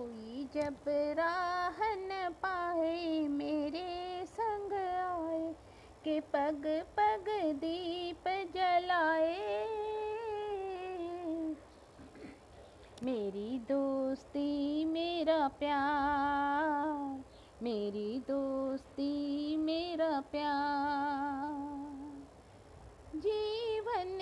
कोई जब राह न पाए मेरे संग आए, के पग पग दीप जलाए। मेरी दोस्ती, मेरा प्यार, मेरी दोस्ती, मेरा प्यार। जीवन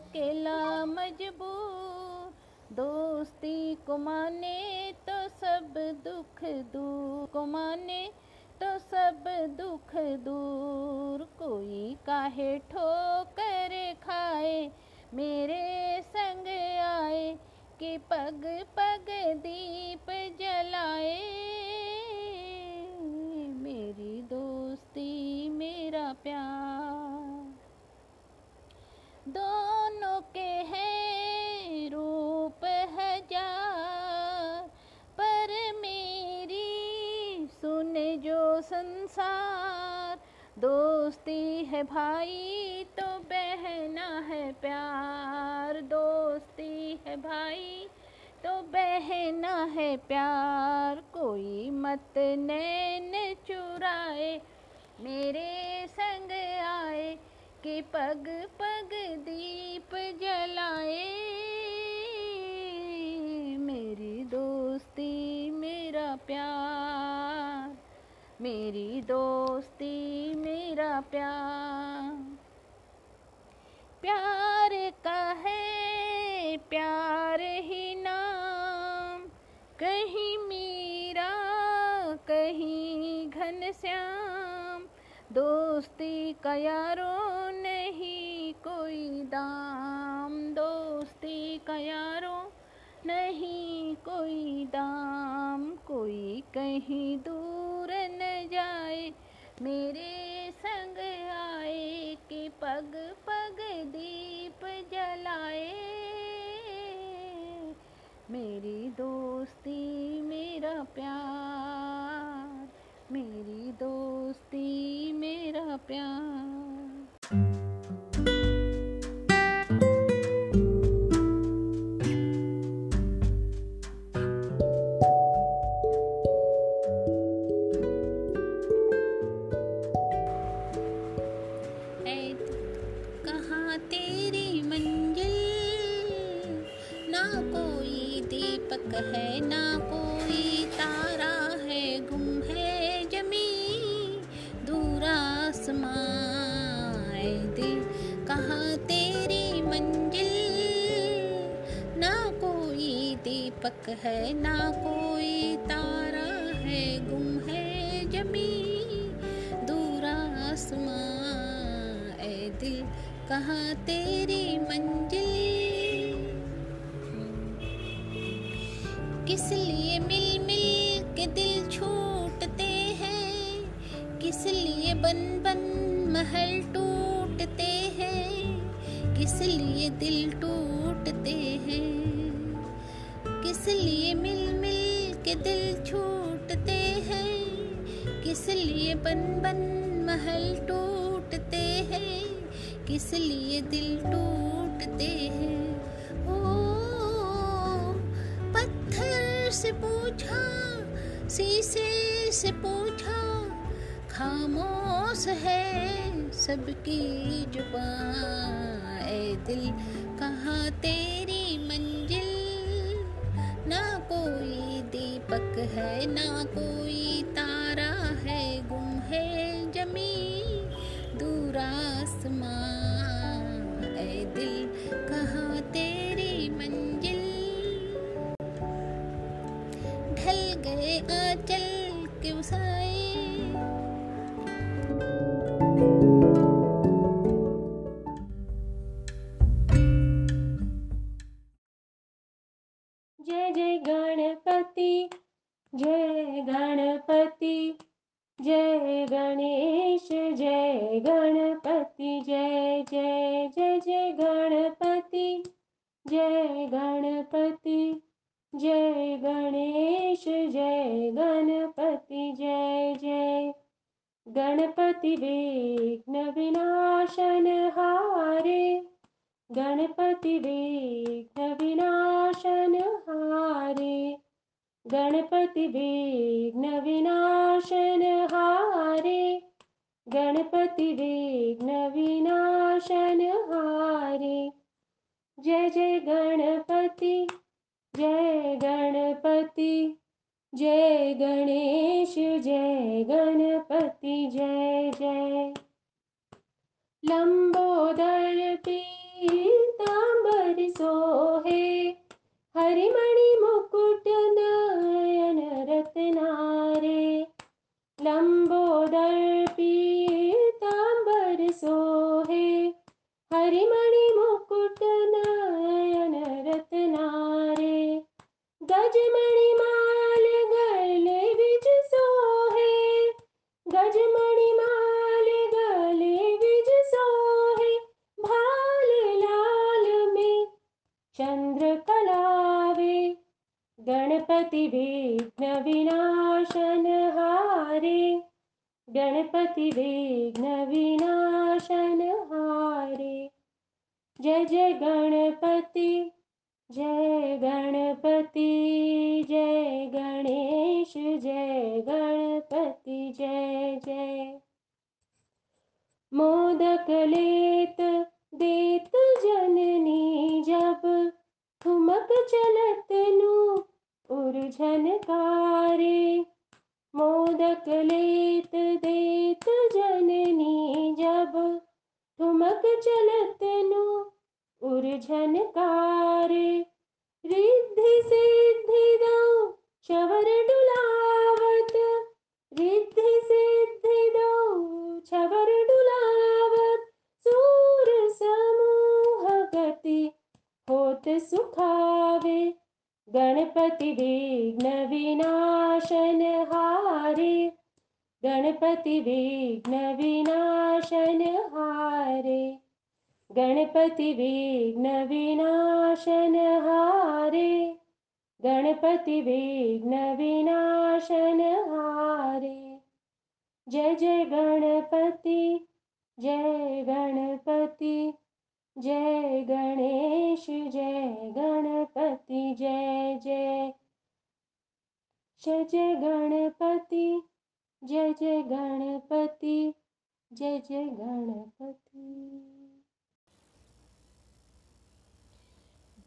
अकेला मजबूर दोस्ती को माने तो सब दुख दूर। को माने तो सब दुख दूर। कोई काहे ठोकर खाए, मेरे संग आए, कि पग पग दीप जलाए। मेरी दोस्ती, मेरा प्यार। दोनों के हैं, रूप हज़ार पर मेरी सुन जो संसार। दोस्ती है भाई तो बहना है प्यार। दोस्ती है भाई तो बहना है प्यार। कोई मत नैन चुराए, मेरे संग आए। कि पग पग दीप जलाए। मेरी दोस्ती, मेरा प्यार। मेरी दोस्ती, मेरा प्यार। प्यार का है, प्यार ही नाम। कहीं मीरा, कहीं घन श्याम दोस्ती का यारों कोई कहीं दूर न जाए, मेरे संग आए कि पग पग दीप जलाए। मेरी दोस्ती, मेरा प्यार, मेरी दोस्ती, मेरा प्यार। दीपक है ना कोई तारा है, गुम है जमी दूर आसमां ए दिल कहाँ तेरी मंजिल? किस लिए मिल मिल के दिल छूटते हैं? किस लिए बन बन महल टूटते हैं? किस लिए दिल टूटते हैं? किस लिए मिल मिल के दिल छूटते हैं? किस लिए बन बन महल टूटते हैं? किस लिए दिल टूटते हैं? ओ, पत्थर से पूछा, शीशे से पूछा, खामोश है सबकी ज़ुबान। ए दिल कहाँ तेरी है ना कोई तारा है गुम है जमी दूर आसमां गणपति। जय गणेश, जय गणपति, जय जय जय जय गणपति। जय गणपति, जय गणेश, जय गणपति, जय जय। गणपति विघ्न विनाशन हारे। गणपति विघ्न विनाशन हारे। गणपति विघ्न विनाशन हारे। गणपति विघ्न विनाशन हारे। जय जय गणपति जय गणपति, जय गणेश, जय गणपति, जय जय। लंबोदर पीतांबर सोहे हरिमणि मुकुट नयन रत्नारे लंबोदर पीतांबर सोहे। हरिमणि मुकुट नयन रत्नारे गजमणि गणपति विघ्न विनाशन हारे। जय जय गणपति जय गणपति, जय गणेश, जय गणपति, जय जय। मोदक लेत देत जननी जब ठुमक चलत नु उर्झनकारे मोदक लेत देत जननी जब ठुमक चलत नु उर्झनकारे रिद्धि सिद्धि दो चवर डुलावत। रिद्धि सिद्धि दो छवर डुलावत। सूर समूह गति होत सुखावे गणपति विघ्न विनाशन हारे गणपति विघ्न विनाशन हारे गणपति विघ्न विनाशन हारे गणपति विघ्न विनाशन हारे जय जय गणपति जय गणपति जय गणेश जय गणपति जय जय गणपति, जय जय गणपति, जय जय गणपति।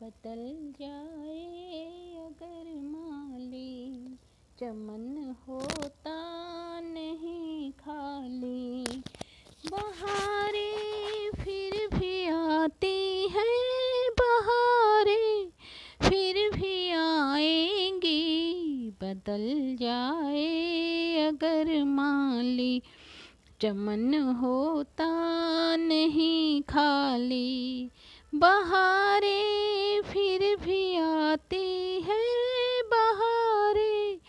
बदल जाए अगर माली, चमन होता नहीं खाली। बहारे फिर भी आती है बदल जाए अगर माली। चमन होता नहीं खाली। बहारे फिर भी आती है बहारे।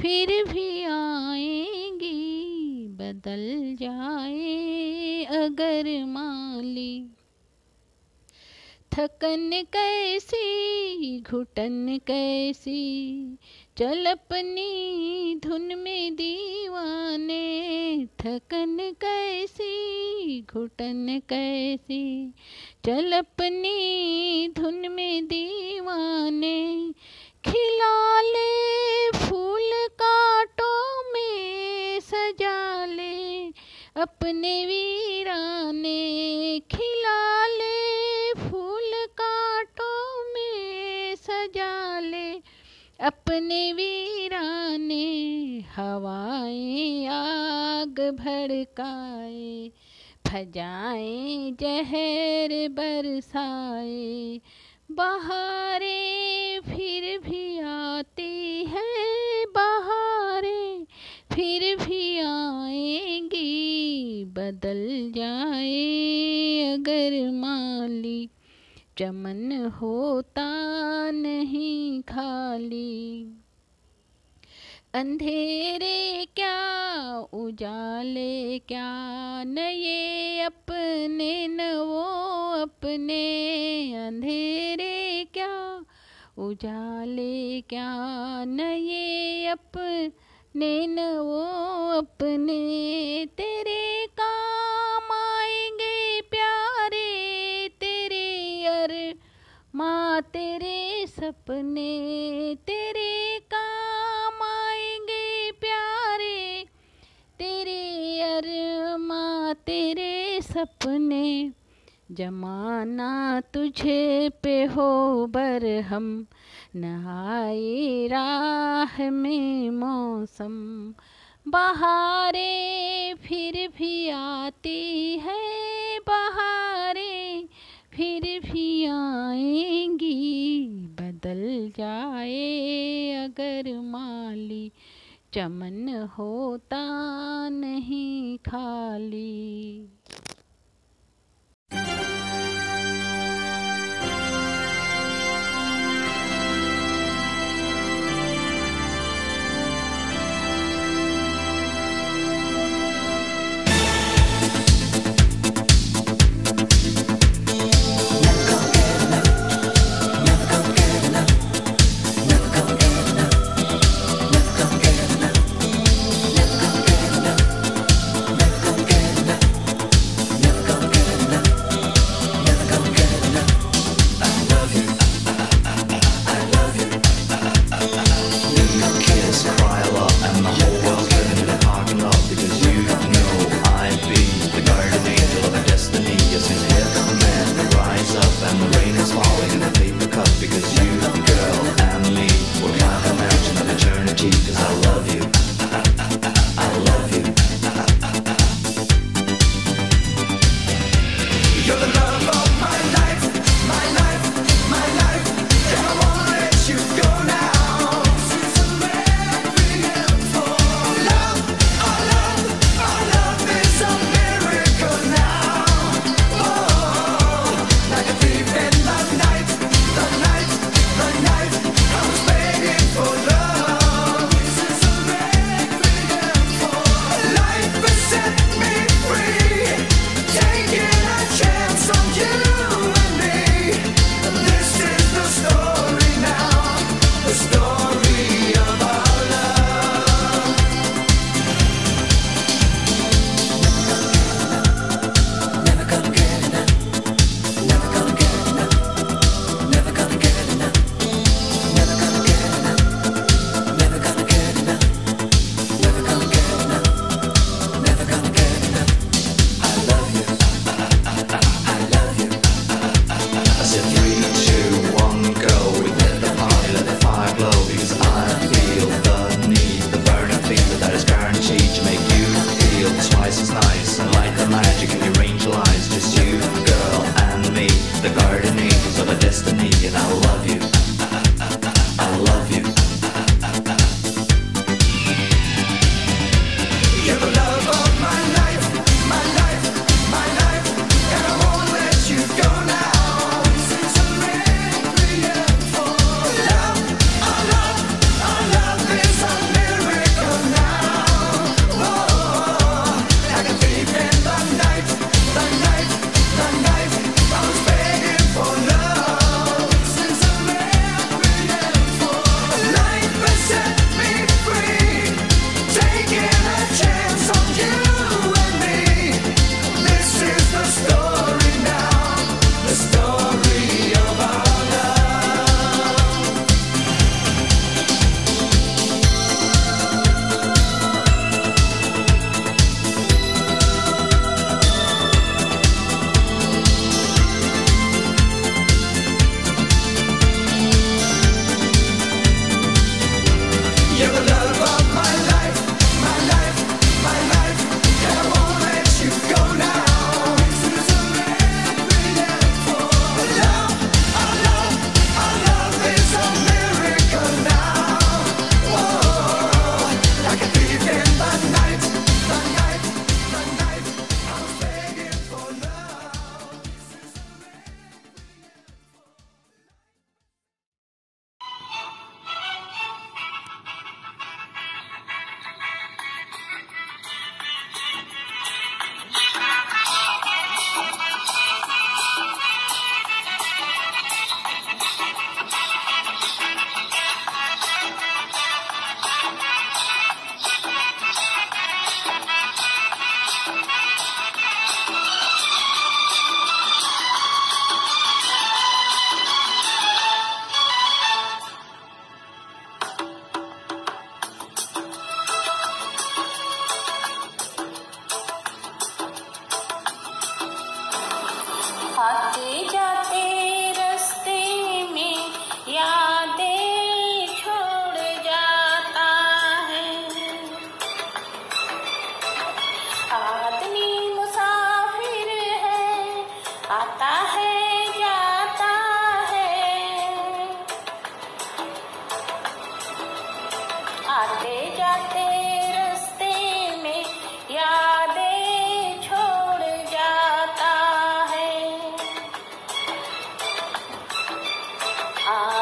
फिर भी आएँगी, बदल जाए अगर माली। थकन कैसी, घुटन कैसी, चल अपनी धुन में दीवाने। थकन कैसी, घुटन कैसी, चल अपनी धुन में दीवाने। खिला ले फूल कांटों में सजा ले अपने वीराने। अपने वीराने हवाएँ आग भड़काए, फजाएँ जहर बरसाए। बहारें फिर भी आती है, बहारें फिर भी आएँगी, बदल चमन होता नहीं खाली। अंधेरे क्या, उजाले क्या न ये अपने न वो अपने। अंधेरे क्या, उजाले क्या न ये अपने नैन वो अपने। तेरे तेरे सपने, तेरे काम आएँगे प्यारे। तेरे अर माँ तेरे सपने, जमाना तुझे पे हो बर हम नहाए राह में मौसम, बहारे फिर भी आती है बहारे। फिर भी बदल जाए अगर माली। चमन होता नहीं खाली। slice and Like a magic in your angel eyes, Just you, girl, and me The guardian angels of our destiny And I love you. I